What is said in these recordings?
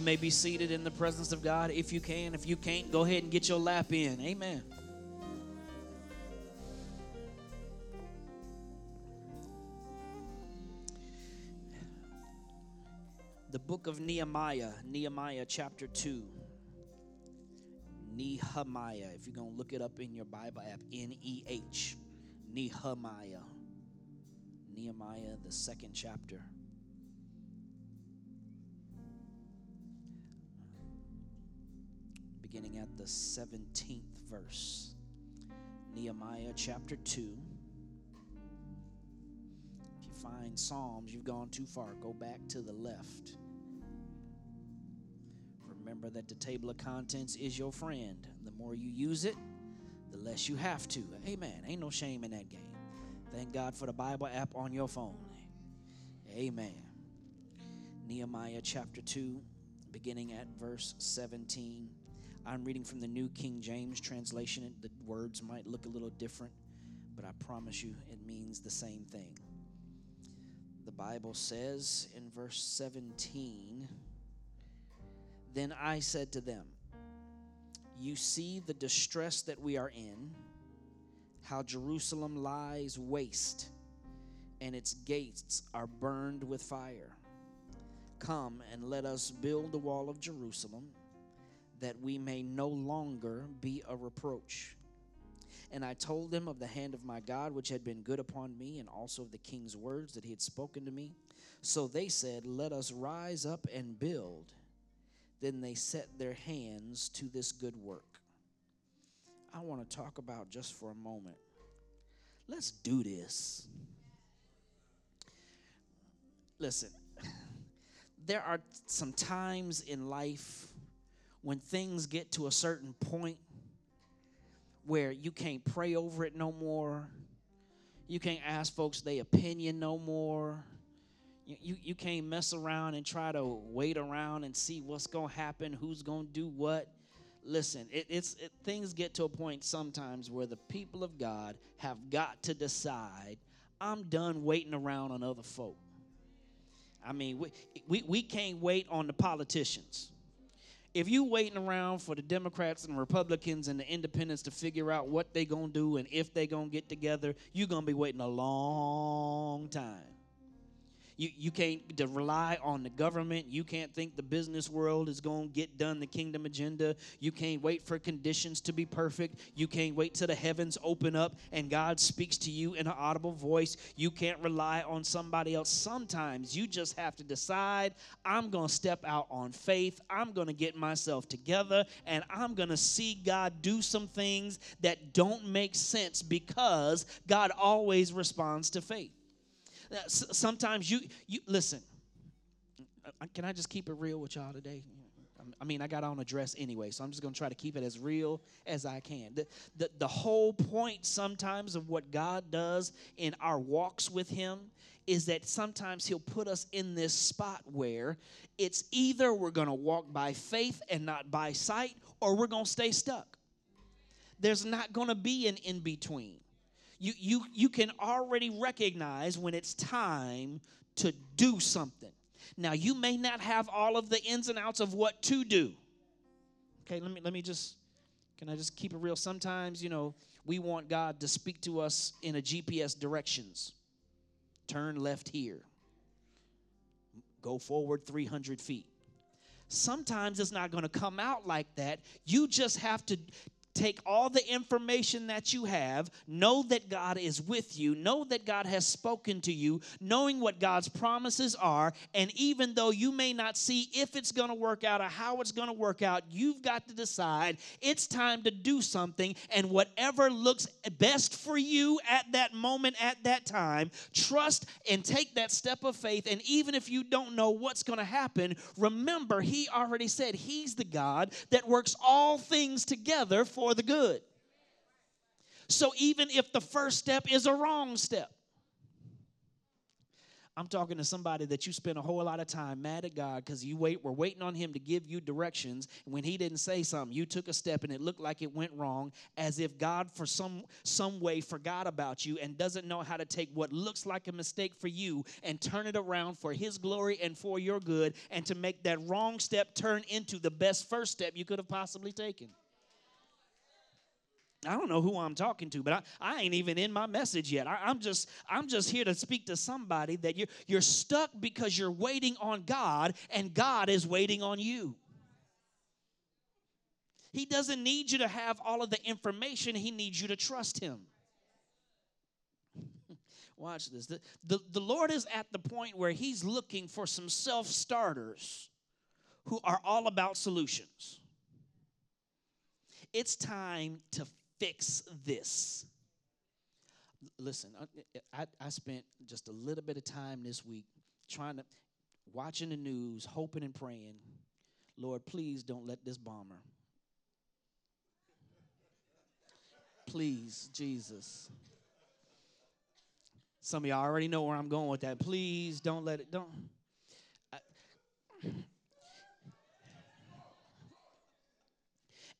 You may be seated in the presence of God if you can. If you can't, go ahead and get your lap in. Amen. The book of Nehemiah, Nehemiah chapter 2. Nehemiah. If you're going to look it up in your Bible app, N E H. Nehemiah. Nehemiah, the second chapter. Beginning at the 17th verse. Nehemiah chapter 2. If you find Psalms, you've gone too far. Go back to the left. Remember that the table of contents is your friend. The more you use it, the less you have to. Amen. Ain't no shame in that game. Thank God for the Bible app on your phone. Amen. Nehemiah chapter 2, beginning at verse 17. I'm reading from the New King James translation. The words might look a little different, but I promise you it means the same thing. The Bible says in verse 17 Then I said to them, You see the distress that we are in, how Jerusalem lies waste, and its gates are burned with fire. Come and let us build the wall of Jerusalem that we may no longer be a reproach. And I told them of the hand of my God, which had been good upon me, and also of the king's words that he had spoken to me. So they said, Let us rise up and build. Then they set their hands to this good work. I want to talk about just for a moment. Let's do this. Listen, there are some times in life when things get to a certain point where you can't pray over it no more, you can't ask folks their opinion no more. You, you, you can't mess around and try to wait around and see what's going to happen, who's going to do what. Listen, it, it's it, things get to a point sometimes where the people of God have got to decide, I'm done waiting around on other folk. I mean, we, we, we can't wait on the politicians if you waiting around for the Democrats and Republicans and the independents to figure out what they gonna do and if they gonna get together, you're gonna be waiting a long time. You, you can't rely on the government. You can't think the business world is going to get done the kingdom agenda. You can't wait for conditions to be perfect. You can't wait till the heavens open up and God speaks to you in an audible voice. You can't rely on somebody else. Sometimes you just have to decide I'm going to step out on faith. I'm going to get myself together and I'm going to see God do some things that don't make sense because God always responds to faith. Sometimes you you listen. Uh, can I just keep it real with y'all today? I mean, I got on a dress anyway, so I'm just going to try to keep it as real as I can. The, the, the whole point sometimes of what God does in our walks with Him is that sometimes He'll put us in this spot where it's either we're going to walk by faith and not by sight, or we're going to stay stuck. There's not going to be an in between you, you, you can already recognize when it's time to do something. Now, you may not have all of the ins and outs of what to do. Okay, let me, let me just, can I just keep it real? Sometimes, you know, we want God to speak to us in a GPS directions. Turn left here, go forward 300 feet. Sometimes it's not going to come out like that. You just have to take all the information that you have, know that God is with you, know that God has spoken to you, knowing what God's promises are, and even though you may not see if it's going to work out or how it's going to work out, you've got to decide it's time to do something, and whatever looks best for you at that moment, at that time, trust and take that step of faith. And even if you don't know what's going to happen, remember, He already said He's the God that works all things together for for the good. So even if the first step is a wrong step, I'm talking to somebody that you spent a whole lot of time mad at God because you wait, were waiting on Him to give you directions. And when He didn't say something, you took a step and it looked like it went wrong, as if God, for some some way, forgot about you and doesn't know how to take what looks like a mistake for you and turn it around for His glory and for your good, and to make that wrong step turn into the best first step you could have possibly taken. I don't know who I'm talking to, but I, I ain't even in my message yet. I, am just I'm just here to speak to somebody that you're you're stuck because you're waiting on God and God is waiting on you. He doesn't need you to have all of the information, he needs you to trust him. Watch this. The, the, the Lord is at the point where he's looking for some self-starters who are all about solutions. It's time to fix this. Listen, uh, I, I spent just a little bit of time this week trying to, watching the news, hoping and praying, Lord, please don't let this bomber. Please, Jesus. Some of y'all already know where I'm going with that. Please don't let it, don't. I,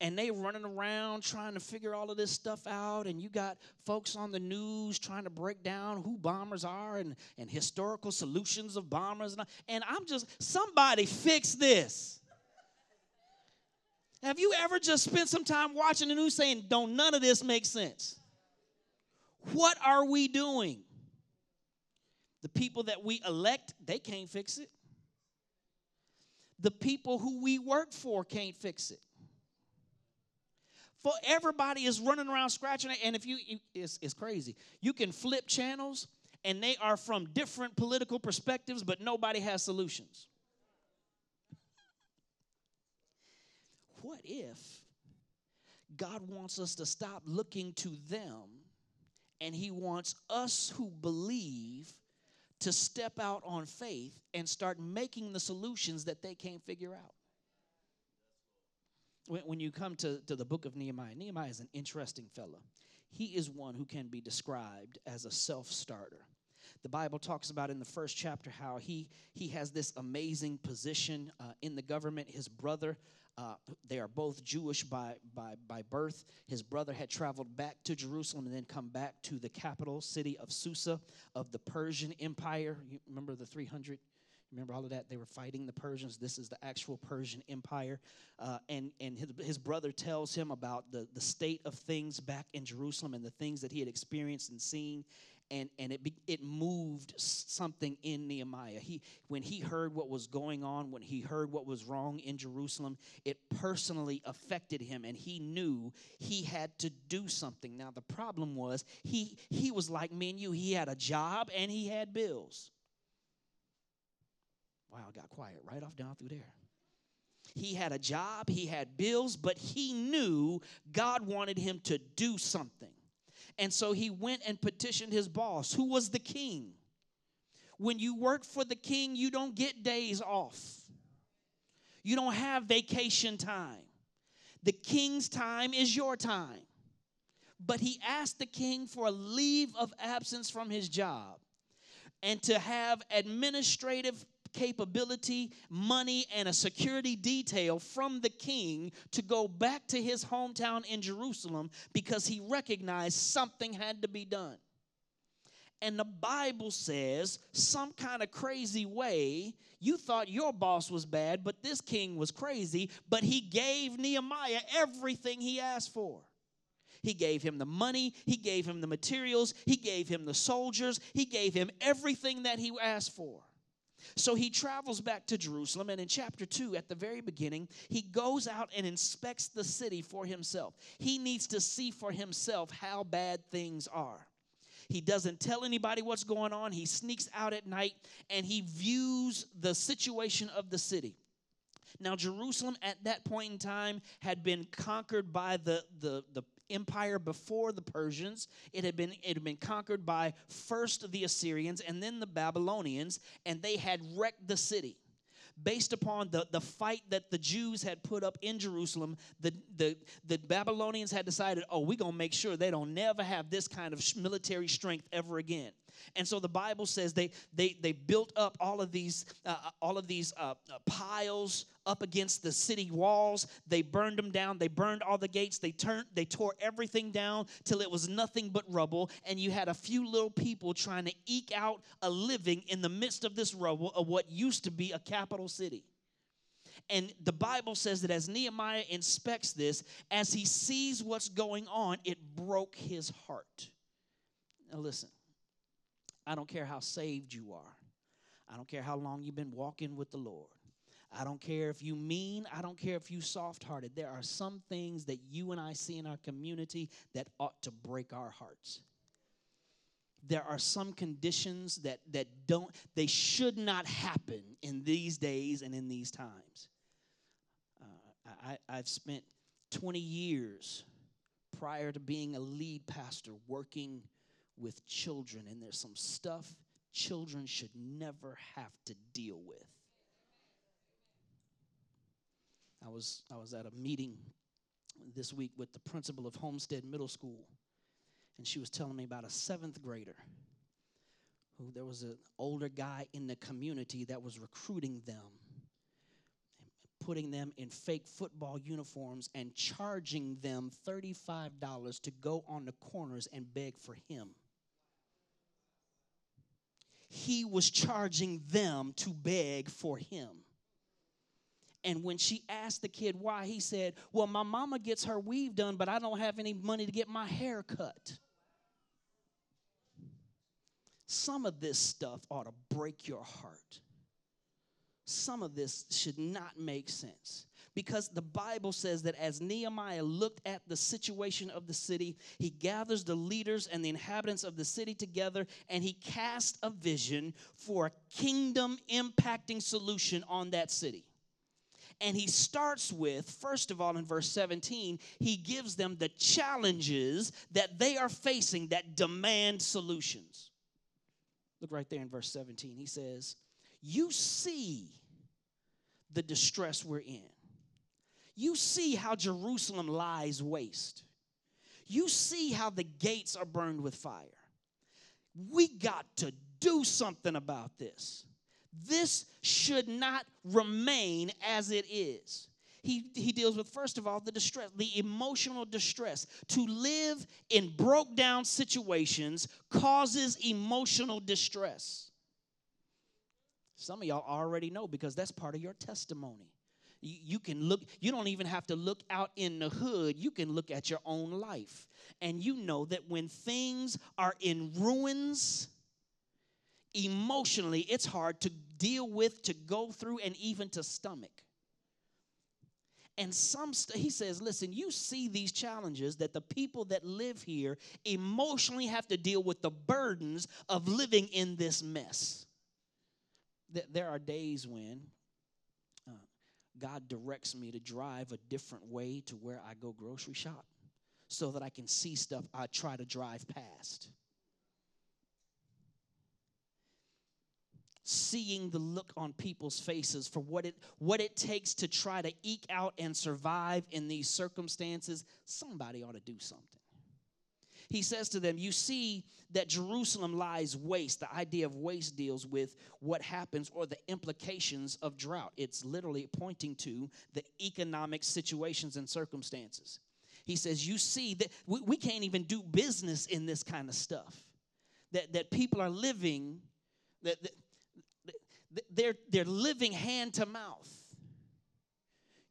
and they running around trying to figure all of this stuff out and you got folks on the news trying to break down who bombers are and, and historical solutions of bombers and, and i'm just somebody fix this. Have you ever just spent some time watching the news saying don't none of this make sense what are we doing? The people that we elect they can't fix it. The people who we work for can't fix it for everybody is running around scratching it. And if you, it's, it's crazy. You can flip channels and they are from different political perspectives, but nobody has solutions. What if God wants us to stop looking to them and He wants us who believe to step out on faith and start making the solutions that they can't figure out? When, when you come to, to the book of Nehemiah, Nehemiah is an interesting fellow. He is one who can be described as a self starter. The Bible talks about in the first chapter how he, he has this amazing position uh, in the government. His brother, uh, they are both Jewish by, by, by birth. His brother had traveled back to Jerusalem and then come back to the capital city of Susa of the Persian Empire. You remember the 300 Remember all of that? They were fighting the Persians. This is the actual Persian Empire. Uh, and and his, his, brother tells him about the, the state of things back in Jerusalem and the things that he had experienced and seen. And, and it, it moved something in Nehemiah. He, when he heard what was going on, when he heard what was wrong in Jerusalem, it personally affected him, and he knew he had to do something. Now, the problem was he, he was like me and you. He had a job and he had bills. Wow, it got quiet right off down through there. He had a job, he had bills, but he knew God wanted him to do something. And so he went and petitioned his boss, who was the king. When you work for the king, you don't get days off, you don't have vacation time. The king's time is your time. But he asked the king for a leave of absence from his job and to have administrative capability, money, and a security detail from the king to go back to his hometown in Jerusalem because he recognized something had to be done. And the Bible says, some kind of crazy way, you thought your boss was bad, but this king was crazy, but he gave Nehemiah everything he asked for. He gave him the money, he gave him the materials, he gave him the soldiers, he gave him everything that he asked for. So he travels back to Jerusalem, and in chapter 2, at the very beginning, he goes out and inspects the city for himself. He needs to see for himself how bad things are. He doesn't tell anybody what's going on. He sneaks out at night and he views the situation of the city. Now, Jerusalem at that point in time had been conquered by the, the, the empire before the Persians. It had been it had been conquered by first the Assyrians and then the Babylonians, and they had wrecked the city. Based upon the, the fight that the Jews had put up in Jerusalem, the, the, the Babylonians had decided, oh, we're going to make sure they don't never have this kind of military strength ever again. And so the Bible says they they they built up all of these uh, uh all of these uh, uh, piles up against the city walls. They burned them down. They burned all the gates. They turned they tore everything down till it was nothing but rubble. And you had a few little people trying to eke out a living in the midst of this rubble of what used to be a capital city. And the Bible says that as Nehemiah inspects this, as he sees what's going on, it broke his heart. Now, listen, I don't care how saved you are, I don't care how long you've been walking with the Lord. I don't care if you mean, I don't care if you soft hearted. There are some things that you and I see in our community that ought to break our hearts. There are some conditions that, that don't, they should not happen in these days and in these times. Uh, I, I've spent 20 years prior to being a lead pastor working with children, and there's some stuff children should never have to deal with. I was I was at a meeting this week with the principal of Homestead Middle School, and she was telling me about a seventh grader who there was an older guy in the community that was recruiting them putting them in fake football uniforms and charging them $35 to go on the corners and beg for him he was charging them to beg for him. And when she asked the kid why, he said, Well, my mama gets her weave done, but I don't have any money to get my hair cut. Some of this stuff ought to break your heart. Some of this should not make sense because the Bible says that as Nehemiah looked at the situation of the city, he gathers the leaders and the inhabitants of the city together and he cast a vision for a kingdom impacting solution on that city. And he starts with, first of all, in verse 17, he gives them the challenges that they are facing that demand solutions. Look right there in verse 17. He says, You see the distress we're in you see how Jerusalem lies waste. You see how the gates are burned with fire. We got to do something about this. This should not remain as it is. He, he deals with, first of all, the distress, the emotional distress. To live in broke down situations causes emotional distress. Some of y'all already know because that's part of your testimony. You, can look, you don't even have to look out in the hood. You can look at your own life. And you know that when things are in ruins, emotionally, it's hard to deal with, to go through, and even to stomach. And some, st- he says, listen, you see these challenges that the people that live here emotionally have to deal with the burdens of living in this mess. That There are days when God directs me to drive a different way to where I go grocery shop so that I can see stuff I try to drive past. Seeing the look on people's faces for what it, what it takes to try to eke out and survive in these circumstances, somebody ought to do something he says to them, You see that Jerusalem lies waste. The idea of waste deals with what happens or the implications of drought. It's literally pointing to the economic situations and circumstances. He says, You see that we, we can't even do business in this kind of stuff. That, that people are living, that, that, they're, they're living hand to mouth.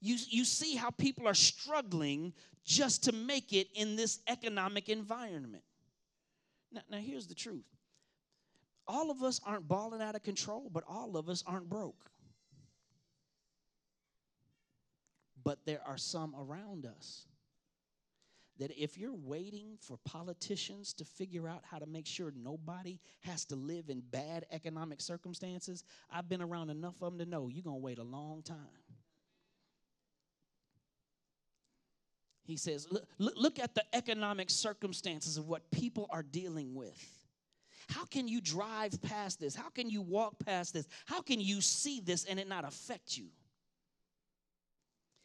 You, you see how people are struggling just to make it in this economic environment. Now, now here's the truth all of us aren't balling out of control, but all of us aren't broke. But there are some around us that if you're waiting for politicians to figure out how to make sure nobody has to live in bad economic circumstances, I've been around enough of them to know you're going to wait a long time. He says, look, look at the economic circumstances of what people are dealing with. How can you drive past this? How can you walk past this? How can you see this and it not affect you?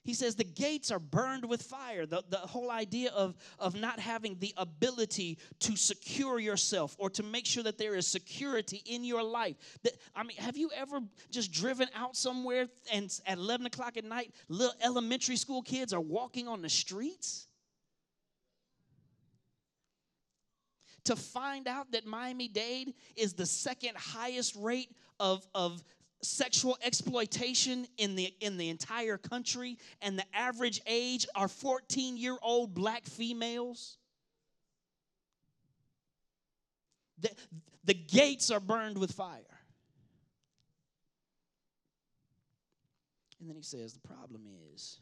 He says the gates are burned with fire. The, the whole idea of, of not having the ability to secure yourself or to make sure that there is security in your life. That, I mean, have you ever just driven out somewhere and at 11 o'clock at night, little elementary school kids are walking on the streets? To find out that Miami Dade is the second highest rate of, of sexual exploitation in the in the entire country and the average age are 14 year old black females? The, the gates are burned with fire. And then he says the problem is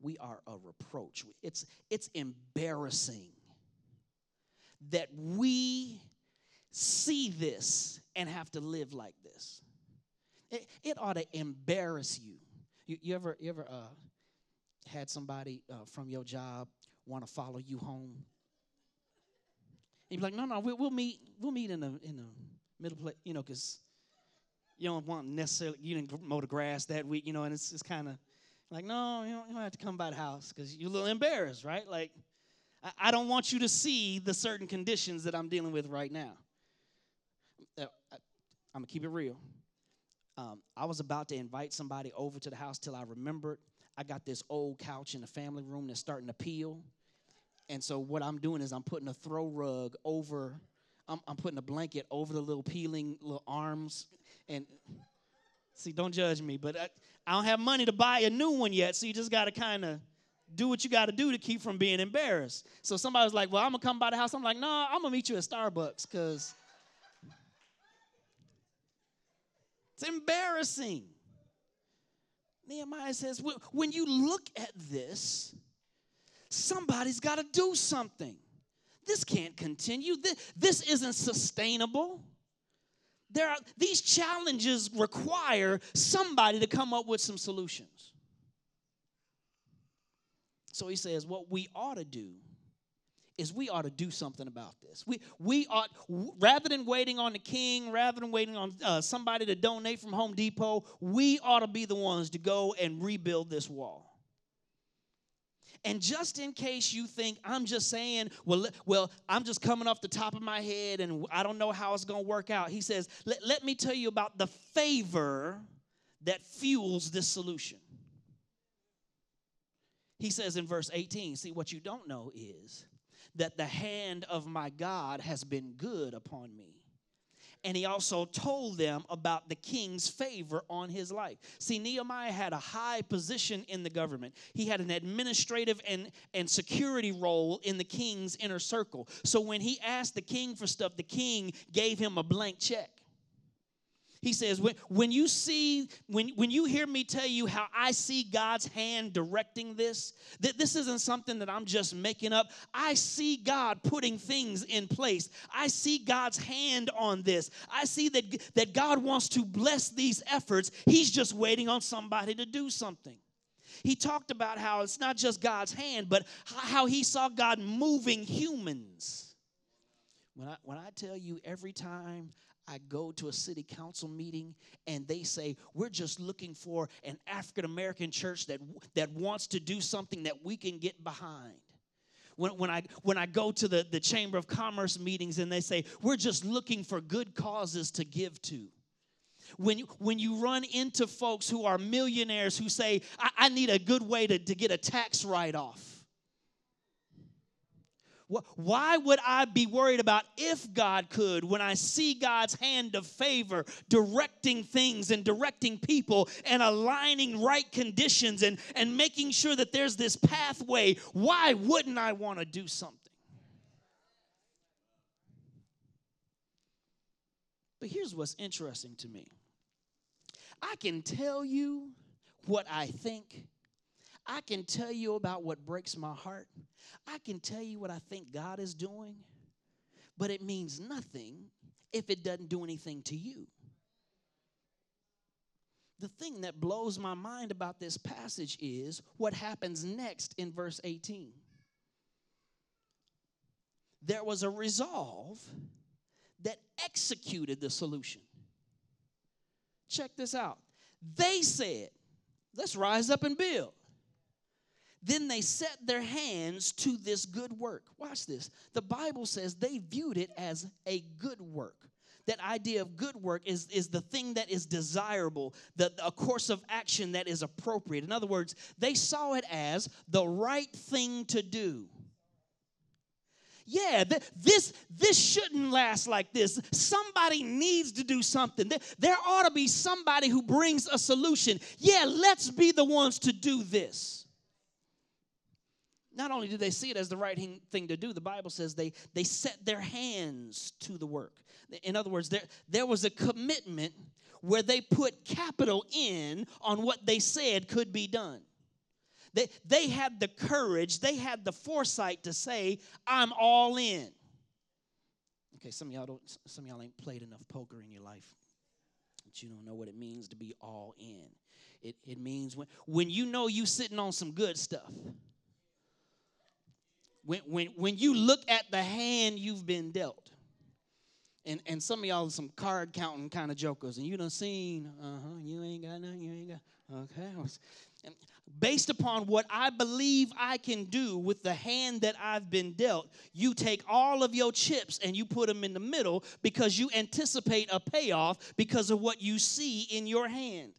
we are a reproach. It's it's embarrassing that we see this and have to live like this it, it ought to embarrass you. You, you ever, you ever uh, had somebody uh, from your job want to follow you home? And you're like, no, no, we'll, we'll meet. We'll meet in the in the middle place, you know, because you don't want necessarily you didn't mow the grass that week, you know, and it's it's kind of like, no, you don't, you don't have to come by the house because you're a little embarrassed, right? Like, I, I don't want you to see the certain conditions that I'm dealing with right now. Uh, I, I'm gonna keep it real. Um, I was about to invite somebody over to the house till I remembered I got this old couch in the family room that's starting to peel. And so what I'm doing is I'm putting a throw rug over, I'm, I'm putting a blanket over the little peeling little arms. And see, don't judge me, but I, I don't have money to buy a new one yet. So you just got to kind of do what you got to do to keep from being embarrassed. So somebody was like, well, I'm going to come by the house. I'm like, no, nah, I'm going to meet you at Starbucks because It's embarrassing. Nehemiah says, when you look at this, somebody's got to do something. This can't continue. This isn't sustainable. There are, these challenges require somebody to come up with some solutions. So he says, what we ought to do is we ought to do something about this. We, we ought, rather than waiting on the king, rather than waiting on uh, somebody to donate from Home Depot, we ought to be the ones to go and rebuild this wall. And just in case you think I'm just saying, well, well, I'm just coming off the top of my head and I don't know how it's going to work out. He says, let, let me tell you about the favor that fuels this solution. He says in verse 18, see, what you don't know is that the hand of my God has been good upon me. And he also told them about the king's favor on his life. See, Nehemiah had a high position in the government. He had an administrative and, and security role in the king's inner circle. So when he asked the king for stuff, the king gave him a blank check. He says, when, when you see, when, when you hear me tell you how I see God's hand directing this, that this isn't something that I'm just making up. I see God putting things in place. I see God's hand on this. I see that, that God wants to bless these efforts. He's just waiting on somebody to do something. He talked about how it's not just God's hand, but how he saw God moving humans. When I, when I tell you every time I go to a city council meeting and they say, We're just looking for an African American church that, that wants to do something that we can get behind. When, when, I, when I go to the, the Chamber of Commerce meetings and they say, We're just looking for good causes to give to. When you, when you run into folks who are millionaires who say, I, I need a good way to, to get a tax write off why would I be worried about if God could when I see God's hand of favor directing things and directing people and aligning right conditions and, and making sure that there's this pathway? Why wouldn't I want to do something? But here's what's interesting to me I can tell you what I think I can tell you about what breaks my heart. I can tell you what I think God is doing, but it means nothing if it doesn't do anything to you. The thing that blows my mind about this passage is what happens next in verse 18. There was a resolve that executed the solution. Check this out. They said, let's rise up and build. Then they set their hands to this good work. Watch this. The Bible says they viewed it as a good work. That idea of good work is, is the thing that is desirable, the, a course of action that is appropriate. In other words, they saw it as the right thing to do yeah th- this this shouldn't last like this somebody needs to do something there, there ought to be somebody who brings a solution yeah let's be the ones to do this not only do they see it as the right thing to do the bible says they they set their hands to the work in other words there there was a commitment where they put capital in on what they said could be done they, they had the courage, they had the foresight to say, I'm all in. Okay, some y'all don't some y'all ain't played enough poker in your life. But you don't know what it means to be all in. It, it means when, when you know you sitting on some good stuff. When, when, when you look at the hand you've been dealt, and, and some of y'all are some card counting kind of jokers, and you done seen, uh-huh, you ain't got nothing, you ain't got, okay based upon what I believe I can do with the hand that I've been dealt, you take all of your chips and you put them in the middle because you anticipate a payoff because of what you see in your hand.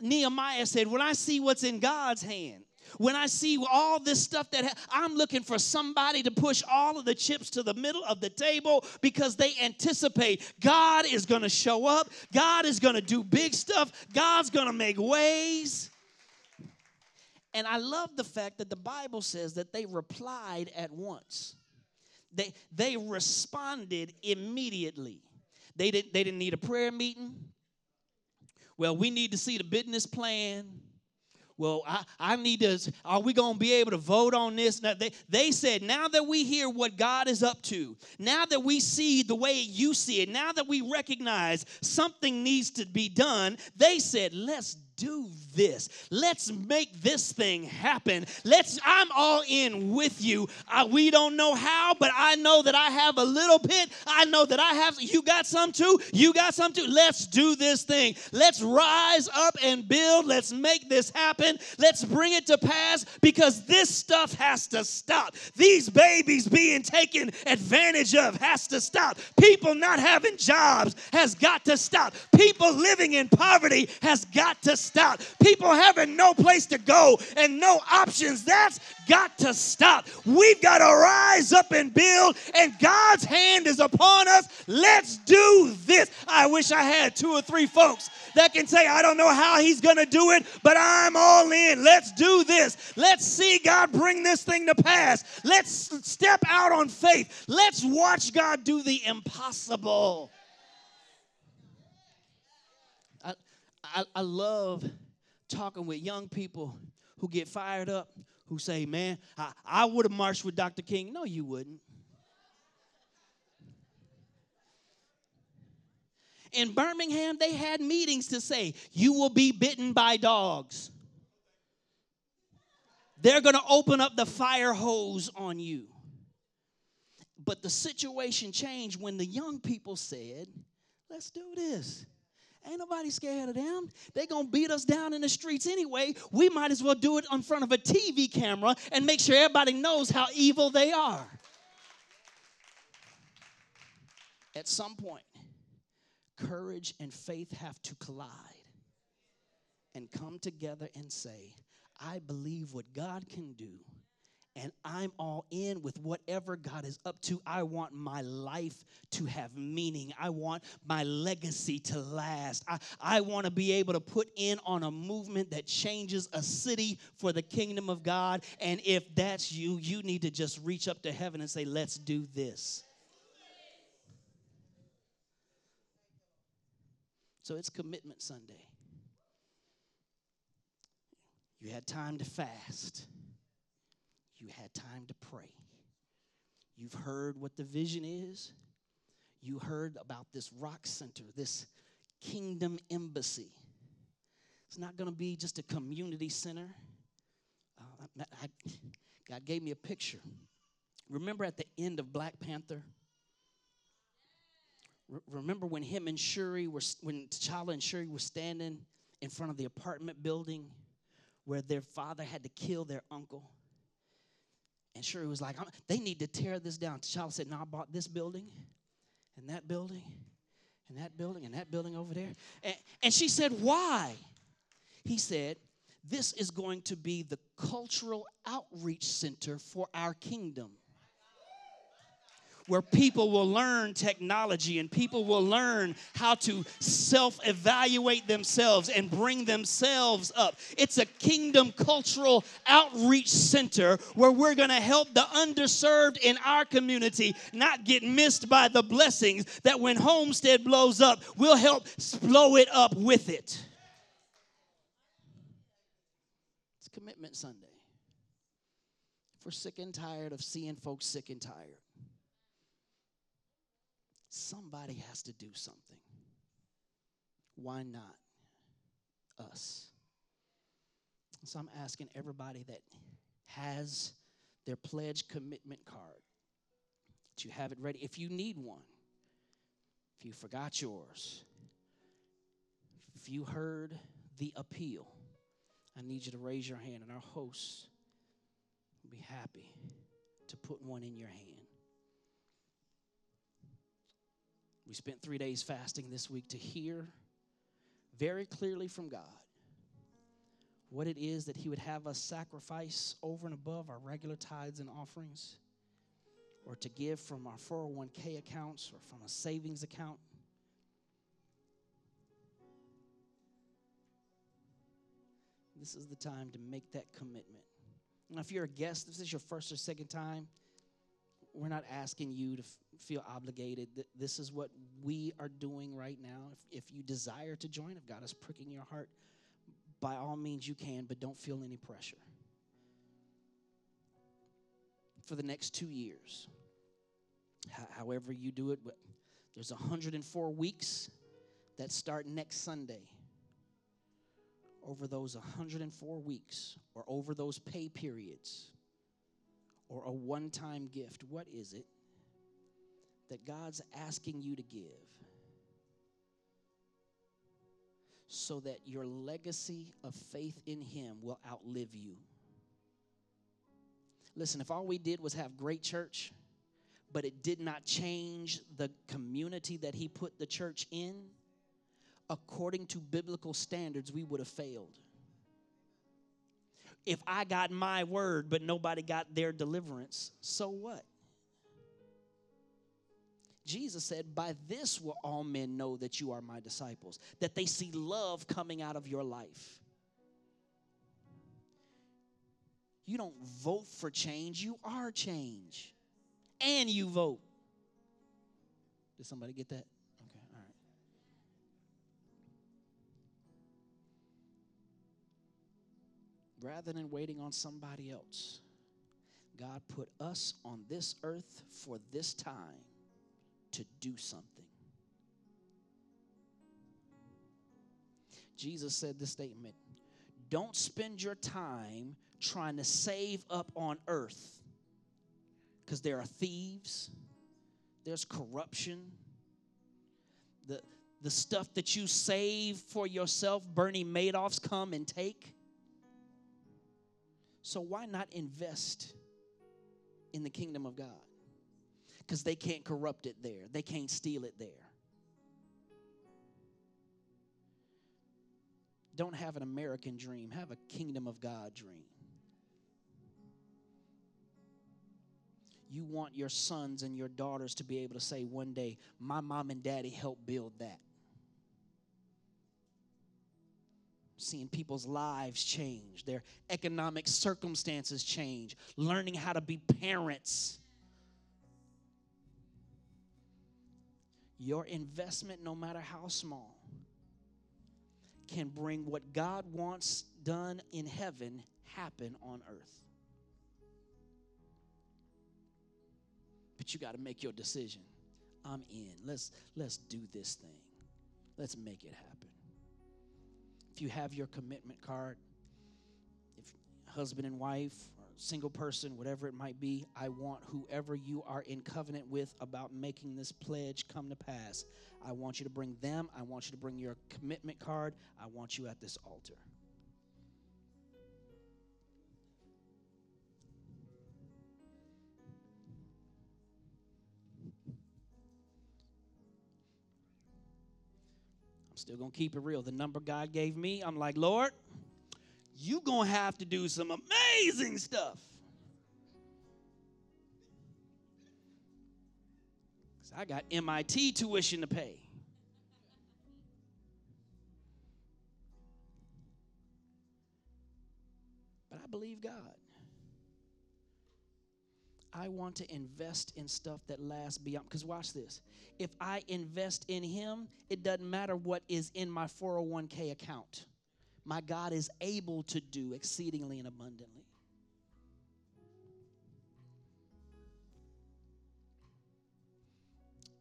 Nehemiah said, When I see what's in God's hand, when I see all this stuff that ha- I'm looking for somebody to push all of the chips to the middle of the table because they anticipate God is going to show up, God is going to do big stuff, God's going to make ways. And I love the fact that the Bible says that they replied at once. They, they responded immediately. They, did, they didn't need a prayer meeting. Well, we need to see the business plan. Well, I, I need to, are we going to be able to vote on this? Now, they, they said, now that we hear what God is up to, now that we see the way you see it, now that we recognize something needs to be done, they said, let's do this. Let's make this thing happen. Let's I'm all in with you. I, we don't know how, but I know that I have a little bit. I know that I have you got some too. You got some too. Let's do this thing. Let's rise up and build. Let's make this happen. Let's bring it to pass because this stuff has to stop. These babies being taken advantage of has to stop. People not having jobs has got to stop. People living in poverty has got to stop. Stop people having no place to go and no options, that's got to stop. We've got to rise up and build, and God's hand is upon us. Let's do this. I wish I had two or three folks that can say, I don't know how he's going to do it, but I'm all in. Let's do this. Let's see God bring this thing to pass. Let's step out on faith. Let's watch God do the impossible. I love talking with young people who get fired up, who say, Man, I, I would have marched with Dr. King. No, you wouldn't. In Birmingham, they had meetings to say, You will be bitten by dogs. They're going to open up the fire hose on you. But the situation changed when the young people said, Let's do this. Ain't nobody scared of them. They gonna beat us down in the streets anyway. We might as well do it in front of a TV camera and make sure everybody knows how evil they are. At some point, courage and faith have to collide and come together and say, I believe what God can do and I'm all in with whatever God is up to. I want my life to have meaning. I want my legacy to last. I, I want to be able to put in on a movement that changes a city for the kingdom of God. And if that's you, you need to just reach up to heaven and say, Let's do this. So it's Commitment Sunday. You had time to fast you had time to pray. You've heard what the vision is. You heard about this rock center, this kingdom embassy. It's not going to be just a community center. Uh, I, God gave me a picture. Remember at the end of Black Panther? remember when him and Shuri were, when T'Challa and Shuri were standing in front of the apartment building where their father had to kill their uncle. And Shuri was like, they need to tear this down. T'Challa said, No, I bought this building and that building and that building and that building over there. And, and she said, Why? He said, This is going to be the cultural outreach center for our kingdom where people will learn technology and people will learn how to self evaluate themselves and bring themselves up. It's a kingdom cultural outreach center where we're going to help the underserved in our community not get missed by the blessings that when Homestead blows up, we'll help blow it up with it. It's Commitment Sunday. If we're sick and tired of seeing folks sick and tired, Somebody has to do something. Why not us? So I'm asking everybody that has their pledge commitment card that you have it ready. If you need one, if you forgot yours, if you heard the appeal, I need you to raise your hand, and our hosts will be happy to put one in your hand. We spent three days fasting this week to hear very clearly from God what it is that He would have us sacrifice over and above our regular tithes and offerings, or to give from our 401k accounts or from a savings account. This is the time to make that commitment. Now, if you're a guest, if this is your first or second time, we're not asking you to feel obligated. That This is what we are doing right now. If, if you desire to join, if God is pricking your heart, by all means you can, but don't feel any pressure. For the next two years, H- however you do it, there's 104 weeks that start next Sunday. Over those 104 weeks, or over those pay periods, or a one time gift, what is it that God's asking you to give so that your legacy of faith in Him will outlive you? Listen, if all we did was have great church, but it did not change the community that He put the church in, according to biblical standards, we would have failed if I got my word, but nobody got their deliverance, so what? Jesus said, By this will all men know that you are my disciples, that they see love coming out of your life. You don't vote for change, you are change. And you vote. Did somebody get that? Okay, all right. Rather than waiting on somebody else, God put us on this earth for this time to do something. Jesus said this statement Don't spend your time trying to save up on earth because there are thieves, there's corruption. The, the stuff that you save for yourself, Bernie Madoff's come and take. So why not invest in the kingdom of God? Because they can't corrupt it there, they can't steal it there. Don't have an American dream, have a kingdom of God dream. You want your sons and your daughters to be able to say one day, My mom and daddy helped build that. seeing people's lives change, their economic circumstances change, learning how to be parents. Your investment, no matter how small, can bring what God wants done in heaven happen on earth. But you got to make your decision. I'm in. Let's let's do this thing. Let's make it happen if you have your commitment card, if husband and wife, or single person, whatever it might be, I want whoever you are in covenant with about making this pledge come to pass. I want you to bring them. I want you to bring your commitment card. I want you at this altar. I'm still going to keep it real. The number God gave me, I'm like, Lord, you gonna have to do some amazing stuff. Cause I got MIT tuition to pay. But I believe God. I want to invest in stuff that lasts beyond. Because watch this. If I invest in Him, it doesn't matter what is in my 401k account. My God is able to do exceedingly and abundantly.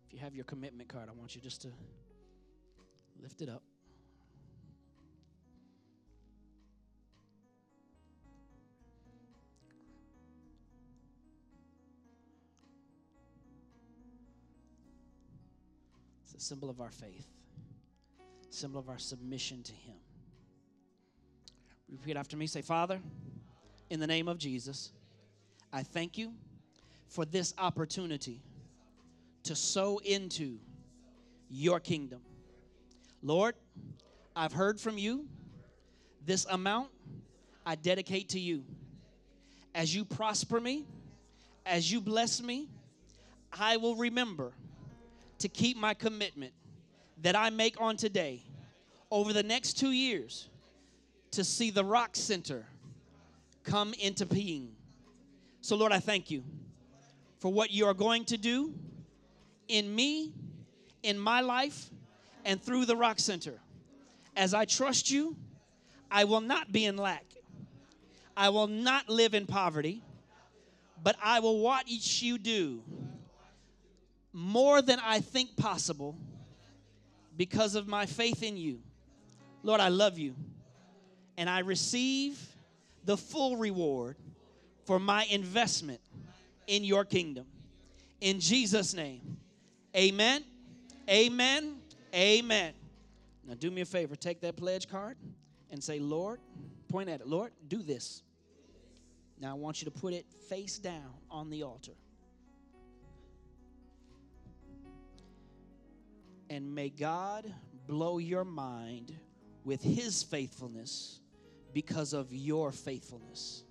If you have your commitment card, I want you just to lift it up. It's a symbol of our faith, symbol of our submission to Him. Repeat after me. Say, Father, in the name of Jesus, I thank you for this opportunity to sow into your kingdom. Lord, I've heard from you. This amount I dedicate to you. As you prosper me, as you bless me, I will remember to keep my commitment that I make on today over the next two years to see the Rock Center come into being. So, Lord, I thank you for what you are going to do in me, in my life, and through the Rock Center. As I trust you, I will not be in lack. I will not live in poverty, but I will watch you do more than I think possible because of my faith in you. Lord, I love you. And I receive the full reward for my investment in your kingdom. In Jesus' name, amen, amen, amen. Now, do me a favor take that pledge card and say, Lord, point at it, Lord, do this. Now, I want you to put it face down on the altar. And may God blow your mind with his faithfulness because of your faithfulness.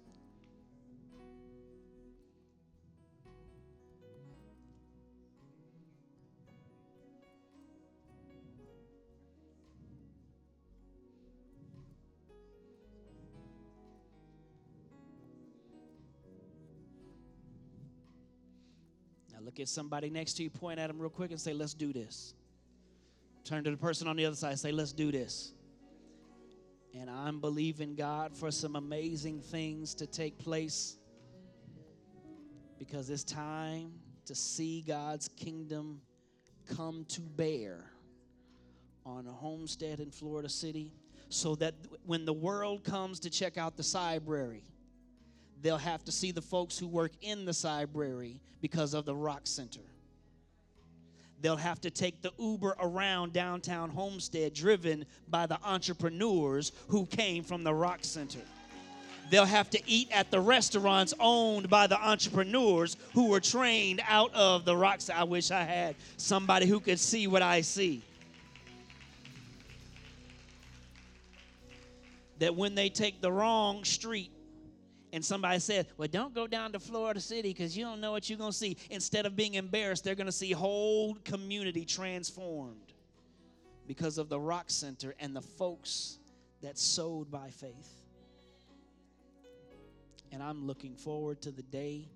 Now look at somebody next to you, point at them real quick, and say, Let's do this. Turn to the person on the other side and say, Let's do this. And I'm believing God for some amazing things to take place because it's time to see God's kingdom come to bear on a homestead in Florida City so that when the world comes to check out the library, they'll have to see the folks who work in the library because of the Rock Center. They'll have to take the Uber around downtown Homestead, driven by the entrepreneurs who came from the Rock Center. They'll have to eat at the restaurants owned by the entrepreneurs who were trained out of the rocks. I wish I had somebody who could see what I see. That when they take the wrong street and somebody said, Well, don't go down to Florida City because you don't know what you're going to see. Instead of being embarrassed, they're going to see whole community transformed because of the Rock Center and the folks that sowed by faith. And I'm looking forward to the day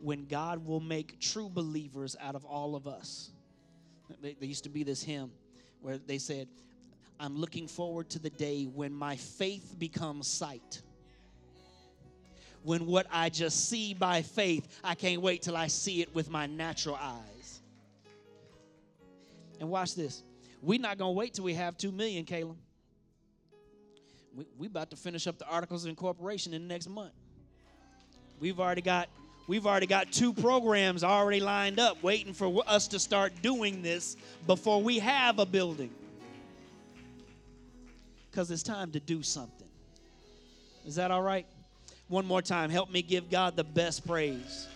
when God will make true believers out of all of us. There used to be this hymn where they said, I'm looking forward to the day when my faith becomes sight when what I just see by faith, I can't wait till I see it with my natural eyes. And watch this. We're not going to wait till we have 2 million, Caleb. We, we about to finish up the articles of incorporation in the next month. We've already got we've already got two programs already lined up waiting for us to start doing this before we have a building. Cuz it's time to do something. Is that all right? One more time, help me give God the best praise.